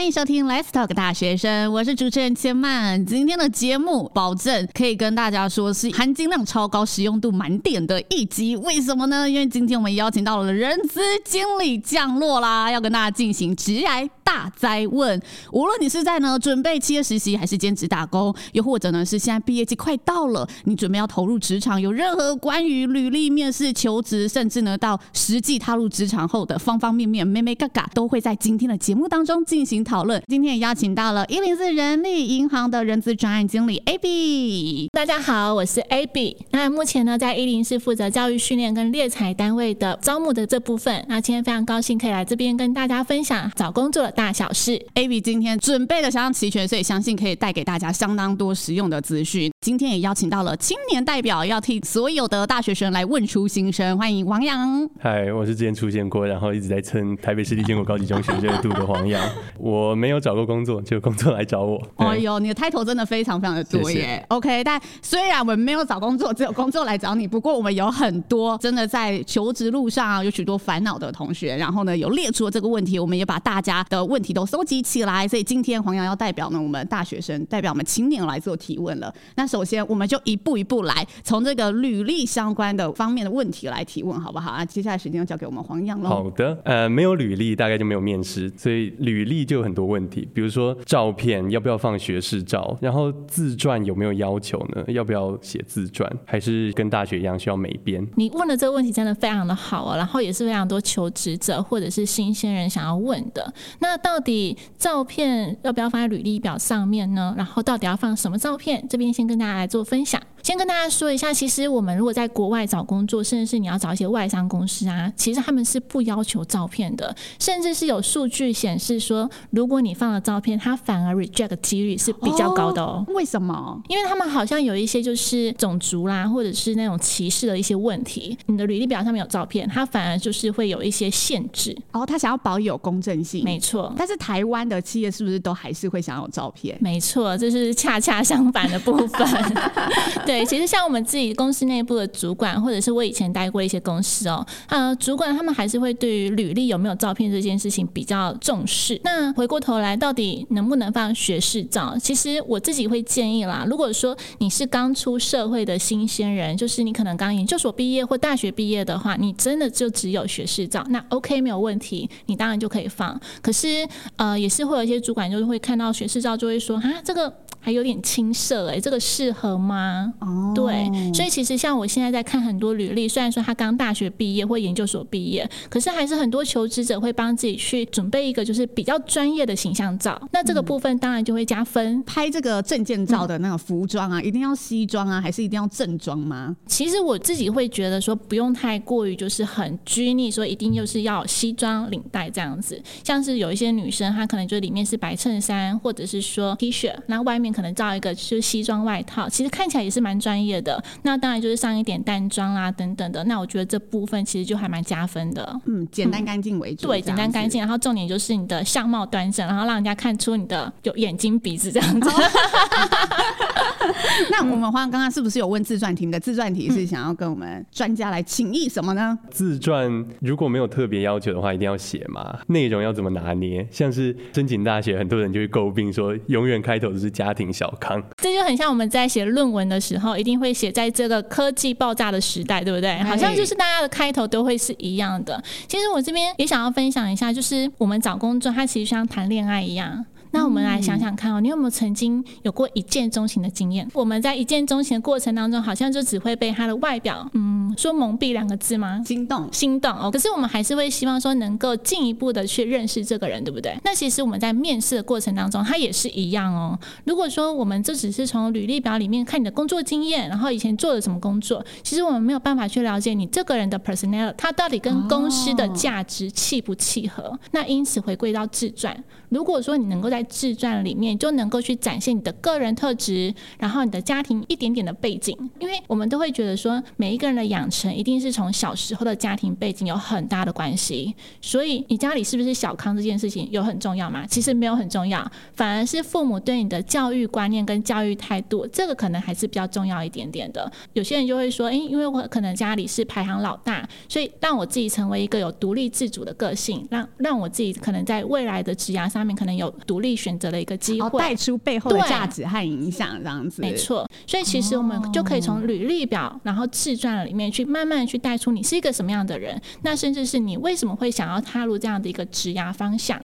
欢迎收听 Let's Talk 大学生，我是主持人千曼。今天的节目保证可以跟大家说是含金量超高、实用度满点的一集。为什么呢？因为今天我们邀请到了人资经理降落啦，要跟大家进行职涯大灾问。无论你是在呢准备企业实习，还是兼职打工，又或者呢是现在毕业季快到了，你准备要投入职场，有任何关于履历、面试、求职，甚至呢到实际踏入职场后的方方面面、妹妹嘎嘎，都会在今天的节目当中进行讨论。今天也邀请到了一零四人力银行的人资专案经理 Abby。大家好，我是 Abby。那目前呢，在一零四负责教育训练跟猎才单位的招募的这部分。那今天非常高兴可以来这边跟大家分享找工作的大小事。Abby 今天准备的相当齐全，所以相信可以带给大家相当多实用的资讯。今天也邀请到了青年代表，要替所有的大学生来问出心声。欢迎王洋。嗨，我是之前出现过，然后一直在称台北市立建国高级中学热度的王洋。我没有找过工作，就工作来找我。哦哟，你的 title 真的非常非常的多耶。谢谢 OK，但虽然我们没有找工作，只有工作来找你，不过我们有很多真的在求职路上啊有许多烦恼的同学，然后呢有列出了这个问题，我们也把大家的问题都搜集起来。所以今天黄洋要代表呢我们大学生，代表我们青年来做提问了。那首先，我们就一步一步来，从这个履历相关的方面的问题来提问，好不好？啊接下来时间就交给我们黄洋喽。好的，呃，没有履历，大概就没有面试，所以履历就有很多问题，比如说照片要不要放学士照，然后自传有没有要求呢？要不要写自传，还是跟大学一样需要美编？你问的这个问题真的非常的好啊，然后也是非常多求职者或者是新鲜人想要问的。那到底照片要不要放在履历表上面呢？然后到底要放什么照片？这边先跟大家来做。分享，先跟大家说一下，其实我们如果在国外找工作，甚至是你要找一些外商公司啊，其实他们是不要求照片的，甚至是有数据显示说，果你放了照片，他反而 reject 的几率是比较高的哦。为什么？因为他们好像有一些就是种族啦，或者是那种歧视的一些问题，你的履历表上面有照片，他反而就是会有一些限制。哦，他想要保有公正性，没错。但是台湾的企业是不是都还是会想要有照片？没错，这是恰恰相反的部分。对，其实像我们自己公司内部的主管，或者是我以前待过一些公司哦，呃，主管他们还是会对于履历有没有照片这件事情比较重视。那回过头来，到底能不能放学士照？其实我自己会建议啦，如果说你是刚出社会的新鲜人，就是你可能刚研究所毕业或大学毕业的话，你真的就只有学士照，那 OK 没有问题，你当然就可以放。可是呃，也是会有一些主管就是会看到学士照就会说啊，这个。还有点青涩哎，这个适合吗？哦，oh. 对，所以其实像我现在在看很多履历，虽然说他刚大学毕业或研究所毕业，可是还是很多求职者会帮自己去准备一个就是比较专业的形象照。那这个部分当然就会加分。嗯、拍这个证件照的那个服装啊，嗯、一定要西装啊，还是一定要正装吗？其实我自己会觉得说不用太过于就是很拘泥，说一定就是要西装领带这样子。像是有一些女生，她可能就里面是白衬衫或者是说 T 恤，那外面。可能罩一个就是西装外套，其实看起来也是蛮专业的。那当然就是上一点淡妆啦等等的。那我觉得这部分其实就还蛮加分的。嗯，简单干净为主。对，简单干净，然后重点就是你的相貌端正，然后让人家看出你的有眼睛鼻子这样子。那我们黄刚刚是不是有问自传题？你的自传题是想要跟我们专家来请益什么呢？自传如果没有特别要求的话，一定要写吗？内容要怎么拿捏？像是申请大学，很多人就会诟病说，永远开头都是家庭小康。这就很像我们在写论文的时候，一定会写在这个科技爆炸的时代，对不对？好像就是大家的开头都会是一样的。其实我这边也想要分享一下，就是我们找工作，它其实像谈恋爱一样。那我们来想想看哦，你有没有曾经有过一见钟情的经验？我们在一见钟情的过程当中，好像就只会被他的外表，嗯，说蒙蔽两个字吗？心动，心动哦。可是我们还是会希望说能够进一步的去认识这个人，对不对？那其实我们在面试的过程当中，他也是一样哦。如果说我们这只是从履历表里面看你的工作经验，然后以前做了什么工作，其实我们没有办法去了解你这个人的 personality，他到底跟公司的价值契不契合？哦、那因此回归到自传，如果说你能够在自传里面就能够去展现你的个人特质，然后你的家庭一点点的背景，因为我们都会觉得说，每一个人的养成一定是从小时候的家庭背景有很大的关系。所以你家里是不是小康这件事情有很重要吗？其实没有很重要，反而是父母对你的教育观念跟教育态度，这个可能还是比较重要一点点的。有些人就会说，诶，因为我可能家里是排行老大，所以让我自己成为一个有独立自主的个性，让让我自己可能在未来的职涯上面可能有独立选择了一个机会，带出背后的价值和影响，这样子。没错，所以其实我们就可以从履历表，然后自传里面去慢慢去带出你是一个什么样的人，那甚至是你为什么会想要踏入这样的一个职涯方向。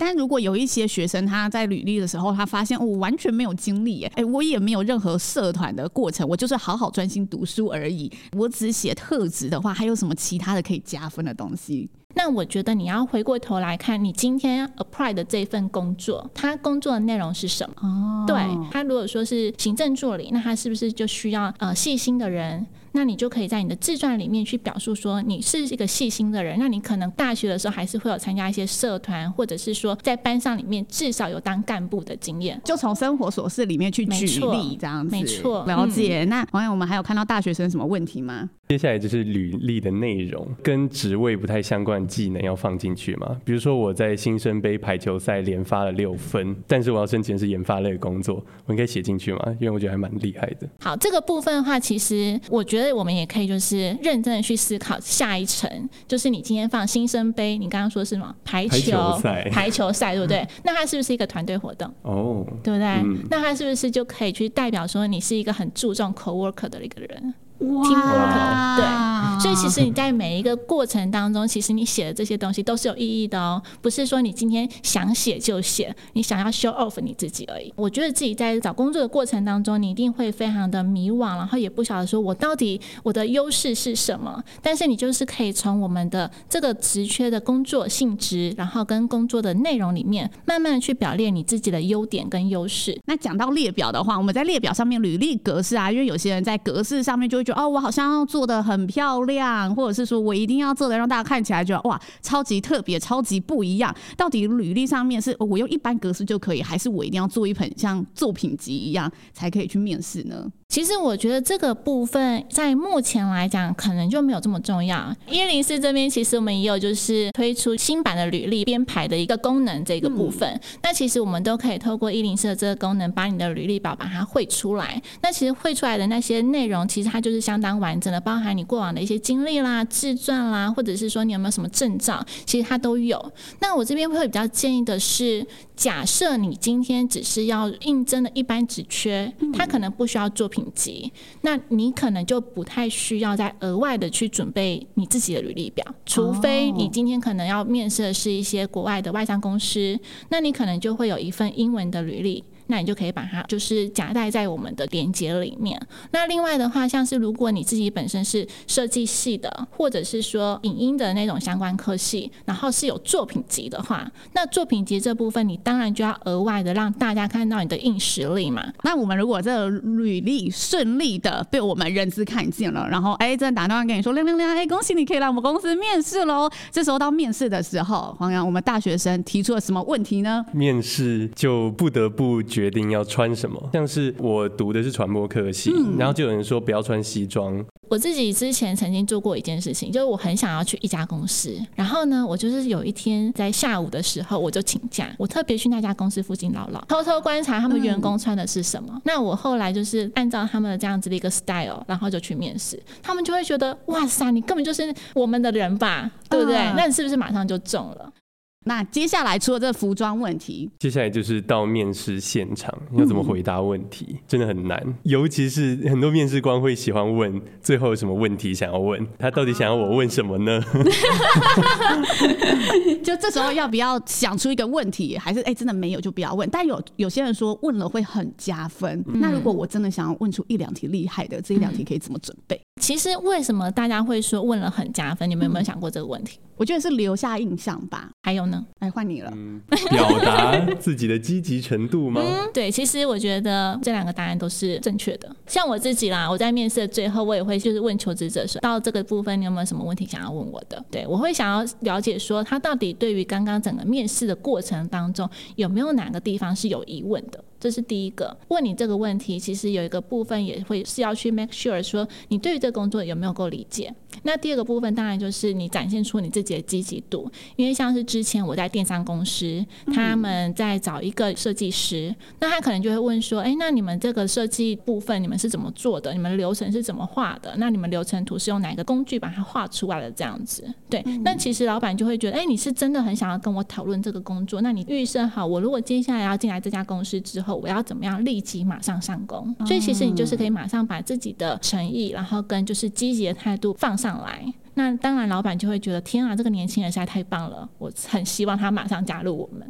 但如果有一些学生他在履历的时候，他发现我完全没有经历，哎，我也没有任何社团的过程，我就是好好专心读书而已。我只写特质的话，还有什么其他的可以加分的东西？那我觉得你要回过头来看，你今天 apply 的这份工作，他工作的内容是什么？哦，对，他如果说是行政助理，那他是不是就需要呃细心的人？那你就可以在你的自传里面去表述说你是一个细心的人。那你可能大学的时候还是会有参加一些社团，或者是说在班上里面至少有当干部的经验。就从生活琐事里面去举例，这样子。没错，了解。嗯、那网友，我们还有看到大学生什么问题吗？接下来就是履历的内容，跟职位不太相关的技能要放进去嘛？比如说我在新生杯排球赛连发了六分，但是我要申请的是研发类的工作，我应该写进去吗？因为我觉得还蛮厉害的。好，这个部分的话，其实我觉得。我们也可以就是认真的去思考下一层，就是你今天放新生杯，你刚刚说是什么排球赛？排球赛对不对？那它是不是一个团队活动？哦，对不对？嗯、那它是不是就可以去代表说你是一个很注重 co-worker 的一个人？哇，对，所以其实你在每一个过程当中，其实你写的这些东西都是有意义的哦，不是说你今天想写就写，你想要 show off 你自己而已。我觉得自己在找工作的过程当中，你一定会非常的迷惘，然后也不晓得说我到底我的优势是什么。但是你就是可以从我们的这个职缺的工作性质，然后跟工作的内容里面，慢慢的去表列你自己的优点跟优势。那讲到列表的话，我们在列表上面履历格式啊，因为有些人在格式上面就会。就哦，我好像要做的很漂亮，或者是说我一定要做的让大家看起来觉得哇，超级特别、超级不一样。到底履历上面是我用一般格式就可以，还是我一定要做一本像作品集一样才可以去面试呢？其实我觉得这个部分在目前来讲，可能就没有这么重要。一零四这边其实我们也有就是推出新版的履历编排的一个功能，这个部分。嗯、那其实我们都可以透过一零四的这个功能，把你的履历表把它绘出来。那其实绘出来的那些内容，其实它就是相当完整的，包含你过往的一些经历啦、自传啦，或者是说你有没有什么证照，其实它都有。那我这边会比较建议的是，假设你今天只是要应征的一般职缺，它可能不需要作品。集，那你可能就不太需要再额外的去准备你自己的履历表，除非你今天可能要面试的是一些国外的外商公司，那你可能就会有一份英文的履历。那你就可以把它就是夹带在我们的连接里面。那另外的话，像是如果你自己本身是设计系的，或者是说影音的那种相关科系，然后是有作品集的话，那作品集这部分你当然就要额外的让大家看到你的硬实力嘛。那我们如果这个履历顺利的被我们人资看见了，然后哎，真的打电话跟你说亮亮亮，哎，恭喜你可以来我们公司面试喽。这时候到面试的时候，黄洋，我们大学生提出了什么问题呢？面试就不得不。决定要穿什么，像是我读的是传播科系，嗯、然后就有人说不要穿西装。我自己之前曾经做过一件事情，就是我很想要去一家公司，然后呢，我就是有一天在下午的时候我就请假，我特别去那家公司附近绕绕，偷偷观察他们员工穿的是什么。嗯、那我后来就是按照他们的这样子的一个 style，然后就去面试，他们就会觉得哇塞，你根本就是我们的人吧，对不对？嗯、那你是不是马上就中了？那接下来除了这服装问题，接下来就是到面试现场要怎么回答问题，嗯、真的很难。尤其是很多面试官会喜欢问最后有什么问题想要问，他到底想要我问什么呢？就这时候要不要想出一个问题，还是哎、欸、真的没有就不要问？但有有些人说问了会很加分。嗯、那如果我真的想要问出一两题厉害的，这一两题可以怎么准备？其实为什么大家会说问了很加分？你们有没有想过这个问题？我觉得是留下印象吧。还有呢？来换你了。嗯，表达自己的积极程度吗？嗯，对，其实我觉得这两个答案都是正确的。像我自己啦，我在面试的最后，我也会就是问求职者说，到这个部分你有没有什么问题想要问我的？对，我会想要了解说，他到底对于刚刚整个面试的过程当中，有没有哪个地方是有疑问的？这是第一个。问你这个问题，其实有一个部分也会是要去 make sure 说，你对于这个工作有没有够理解。那第二个部分当然就是你展现出你自己的积极度，因为像是之前我在电商公司，他们在找一个设计师，那他可能就会问说，哎，那你们这个设计部分你们是怎么做的？你们流程是怎么画的？那你们流程图是用哪个工具把它画出来的？这样子，对。那其实老板就会觉得，哎，你是真的很想要跟我讨论这个工作，那你预设好，我如果接下来要进来这家公司之后，我要怎么样立即马上上工？所以其实你就是可以马上把自己的诚意，然后跟就是积极的态度放上。上来，那当然，老板就会觉得天啊，这个年轻人实在太棒了，我很希望他马上加入我们。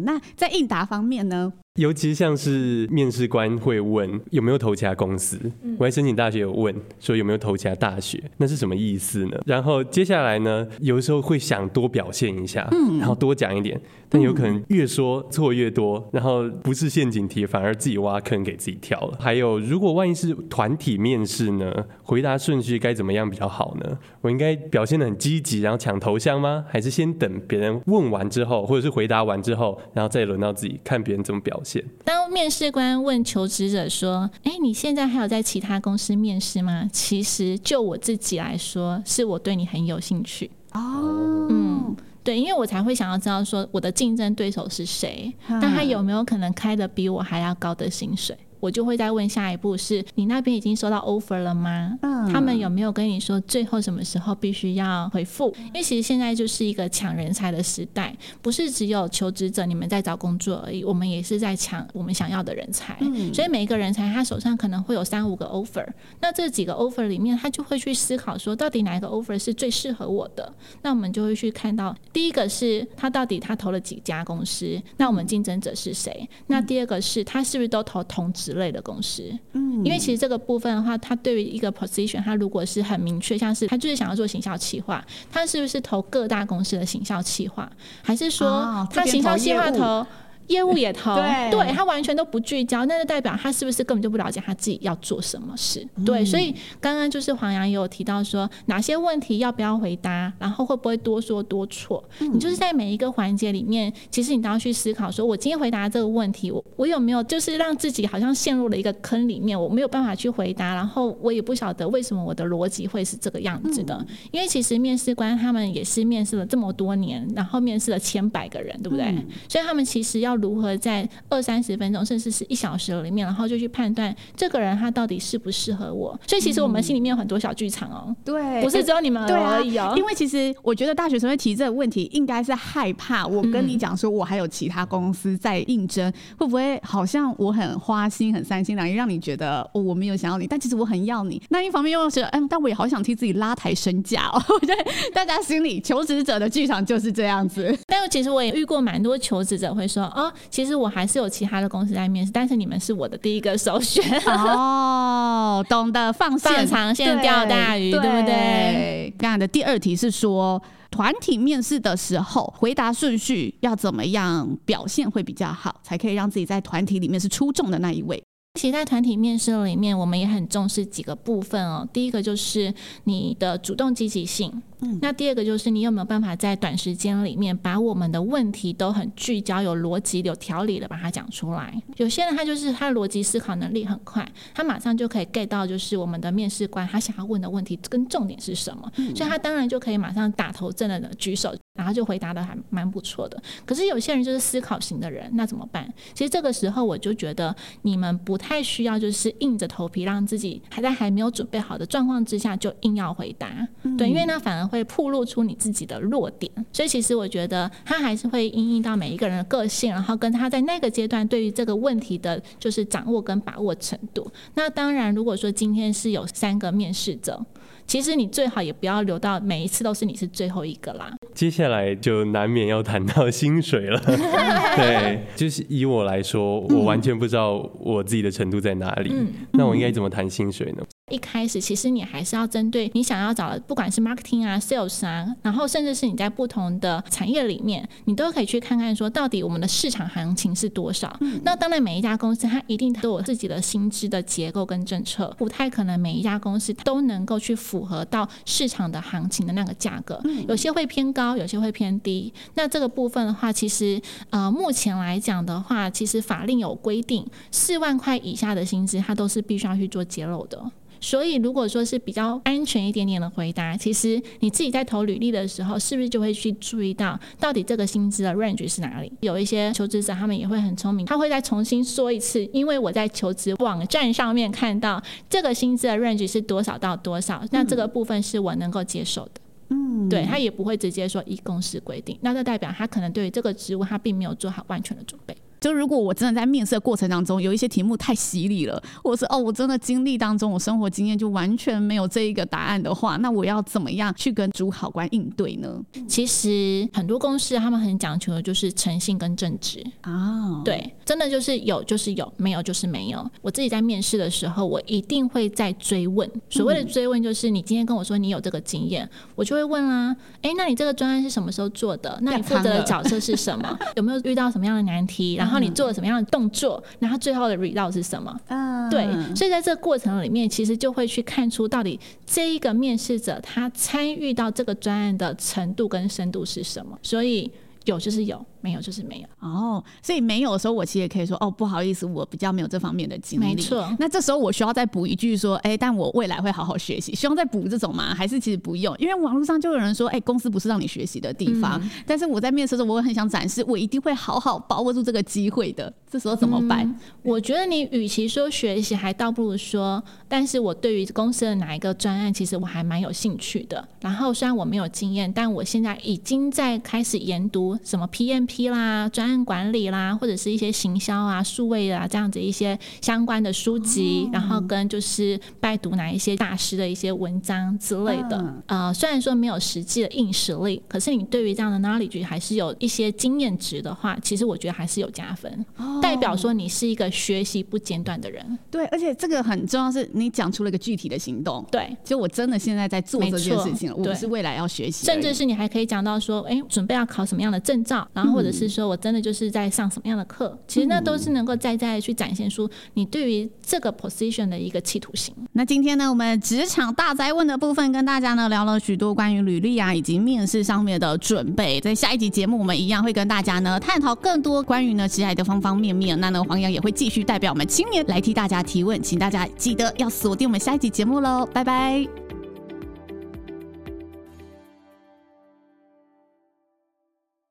那在应答方面呢？尤其像是面试官会问有没有投其他公司，我在申请大学有问说有没有投其他大学，那是什么意思呢？然后接下来呢，有的时候会想多表现一下，然后多讲一点，但有可能越说错越多，然后不是陷阱题，反而自己挖坑给自己跳了。还有，如果万一是团体面试呢，回答顺序该怎么样比较好呢？我应该表现的很积极，然后抢头香吗？还是先等别人问完之后，或者是回答完之后，然后再轮到自己看别人怎么表现？当面试官问求职者说：“哎，你现在还有在其他公司面试吗？”其实就我自己来说，是我对你很有兴趣哦。嗯，对，因为我才会想要知道说我的竞争对手是谁，但他有没有可能开的比我还要高的薪水。我就会再问下一步是，你那边已经收到 offer 了吗？嗯，他们有没有跟你说最后什么时候必须要回复？因为其实现在就是一个抢人才的时代，不是只有求职者你们在找工作而已，我们也是在抢我们想要的人才。嗯，所以每一个人才他手上可能会有三五个 offer，那这几个 offer 里面，他就会去思考说，到底哪一个 offer 是最适合我的？那我们就会去看到，第一个是他到底他投了几家公司，那我们竞争者是谁？那第二个是他是不是都投同职？之类的公司，嗯，因为其实这个部分的话，它对于一个 position，它如果是很明确，像是他就是想要做行销企划，他是不是投各大公司的行销企划，还是说他行销企划投？业务也投，对，对他完全都不聚焦，那就代表他是不是根本就不了解他自己要做什么事？嗯、对，所以刚刚就是黄洋也有提到说，哪些问题要不要回答，然后会不会多说多错？嗯、你就是在每一个环节里面，其实你都要去思考，说我今天回答这个问题，我我有没有就是让自己好像陷入了一个坑里面，我没有办法去回答，然后我也不晓得为什么我的逻辑会是这个样子的。嗯、因为其实面试官他们也是面试了这么多年，然后面试了千百个人，对不对？嗯、所以他们其实要。如何在二三十分钟，甚至是一小时里面，然后就去判断这个人他到底适不适合我？所以其实我们心里面有很多小剧场哦。对，不是只有你们而已哦。因为其实我觉得大学生会提这个问题，应该是害怕我跟你讲说，我还有其他公司在应征，会不会好像我很花心、很三心两意，让你觉得我没有想要你？但其实我很要你。那一方面又觉得，嗯，但我也好想替自己拉抬身价哦。我觉得大家心里求职者的剧场就是这样子。但其实我也遇过蛮多求职者会说，哦。其实我还是有其他的公司在面试，但是你们是我的第一个首选。哦，懂得放线放长线钓大鱼，对，对不对？刚才的第二题是说，团体面试的时候，回答顺序要怎么样表现会比较好，才可以让自己在团体里面是出众的那一位？其实，在团体面试里面，我们也很重视几个部分哦。第一个就是你的主动积极性。嗯，那第二个就是你有没有办法在短时间里面把我们的问题都很聚焦、有逻辑、有条理的把它讲出来？有些人他就是他逻辑思考能力很快，他马上就可以 get 到就是我们的面试官他想要问的问题跟重点是什么，嗯、所以他当然就可以马上打头阵的举手，然后就回答的还蛮不错的。可是有些人就是思考型的人，那怎么办？其实这个时候我就觉得你们不太需要就是硬着头皮让自己还在还没有准备好的状况之下就硬要回答，嗯、对，因为那反而。会暴露出你自己的弱点，所以其实我觉得他还是会因应到每一个人的个性，然后跟他在那个阶段对于这个问题的，就是掌握跟把握程度。那当然，如果说今天是有三个面试者，其实你最好也不要留到每一次都是你是最后一个啦。接下来就难免要谈到薪水了。对，就是以我来说，我完全不知道我自己的程度在哪里，嗯、那我应该怎么谈薪水呢？一开始其实你还是要针对你想要找的，不管是 marketing 啊、sales 啊，然后甚至是你在不同的产业里面，你都可以去看看说，到底我们的市场行情是多少。嗯、那当然，每一家公司它一定都有自己的薪资的结构跟政策，不太可能每一家公司都能够去符合到市场的行情的那个价格。有些会偏高，有些会偏低。那这个部分的话，其实呃，目前来讲的话，其实法令有规定，四万块以下的薪资，它都是必须要去做揭露的。所以，如果说是比较安全一点点的回答，其实你自己在投履历的时候，是不是就会去注意到到底这个薪资的 range 是哪里？有一些求职者他们也会很聪明，他会再重新说一次，因为我在求职网站上面看到这个薪资的 range 是多少到多少，那这个部分是我能够接受的。嗯，对，他也不会直接说依公司规定，那这代表他可能对于这个职务他并没有做好完全的准备。就如果我真的在面试的过程当中有一些题目太犀利了，或者是哦，我真的经历当中我生活经验就完全没有这一个答案的话，那我要怎么样去跟主考官应对呢？其实很多公司他们很讲求的就是诚信跟正直啊，对，真的就是有就是有，没有就是没有。我自己在面试的时候，我一定会在追问。所谓的追问就是你今天跟我说你有这个经验，我就会问啊，哎，那你这个专案是什么时候做的？那你负责的角色是什么？有没有遇到什么样的难题？然后然后你做了什么样的动作？然后最后的 result 是什么？嗯，对，所以在这个过程里面，其实就会去看出到底这一个面试者他参与到这个专案的程度跟深度是什么。所以有就是有。没有就是没有哦，所以没有的时候，我其实也可以说哦，不好意思，我比较没有这方面的经历。没错，那这时候我需要再补一句说，哎，但我未来会好好学习。希望再补这种吗？还是其实不用？因为网络上就有人说，哎，公司不是让你学习的地方。嗯、但是我在面试的时候，我很想展示，我一定会好好把握住这个机会的。这时候怎么办？嗯、我觉得你与其说学习，还倒不如说，但是我对于公司的哪一个专案，其实我还蛮有兴趣的。然后虽然我没有经验，但我现在已经在开始研读什么 PMP 啦，专案管理啦，或者是一些行销啊、数位啊这样子一些相关的书籍，哦、然后跟就是拜读哪一些大师的一些文章之类的。嗯、呃，虽然说没有实际的硬实力，可是你对于这样的 knowledge 还是有一些经验值的话，其实我觉得还是有加分，哦、代表说你是一个学习不间断的人。对，而且这个很重要，是你讲出了一个具体的行动。对，就我真的现在在做这件事情，我不是未来要学习，甚至是你还可以讲到说，哎，准备要考什么样的证照，然后或者是说我真的。就是在上什么样的课，其实那都是能够再再去展现出你对于这个 position 的一个企图心。那今天呢，我们职场大灾问的部分跟大家呢聊了许多关于履历啊以及面试上面的准备。在下一集节目，我们一样会跟大家呢探讨更多关于呢职涯的方方面面。那呢，黄洋也会继续代表我们青年来替大家提问，请大家记得要锁定我们下一集节目喽，拜拜。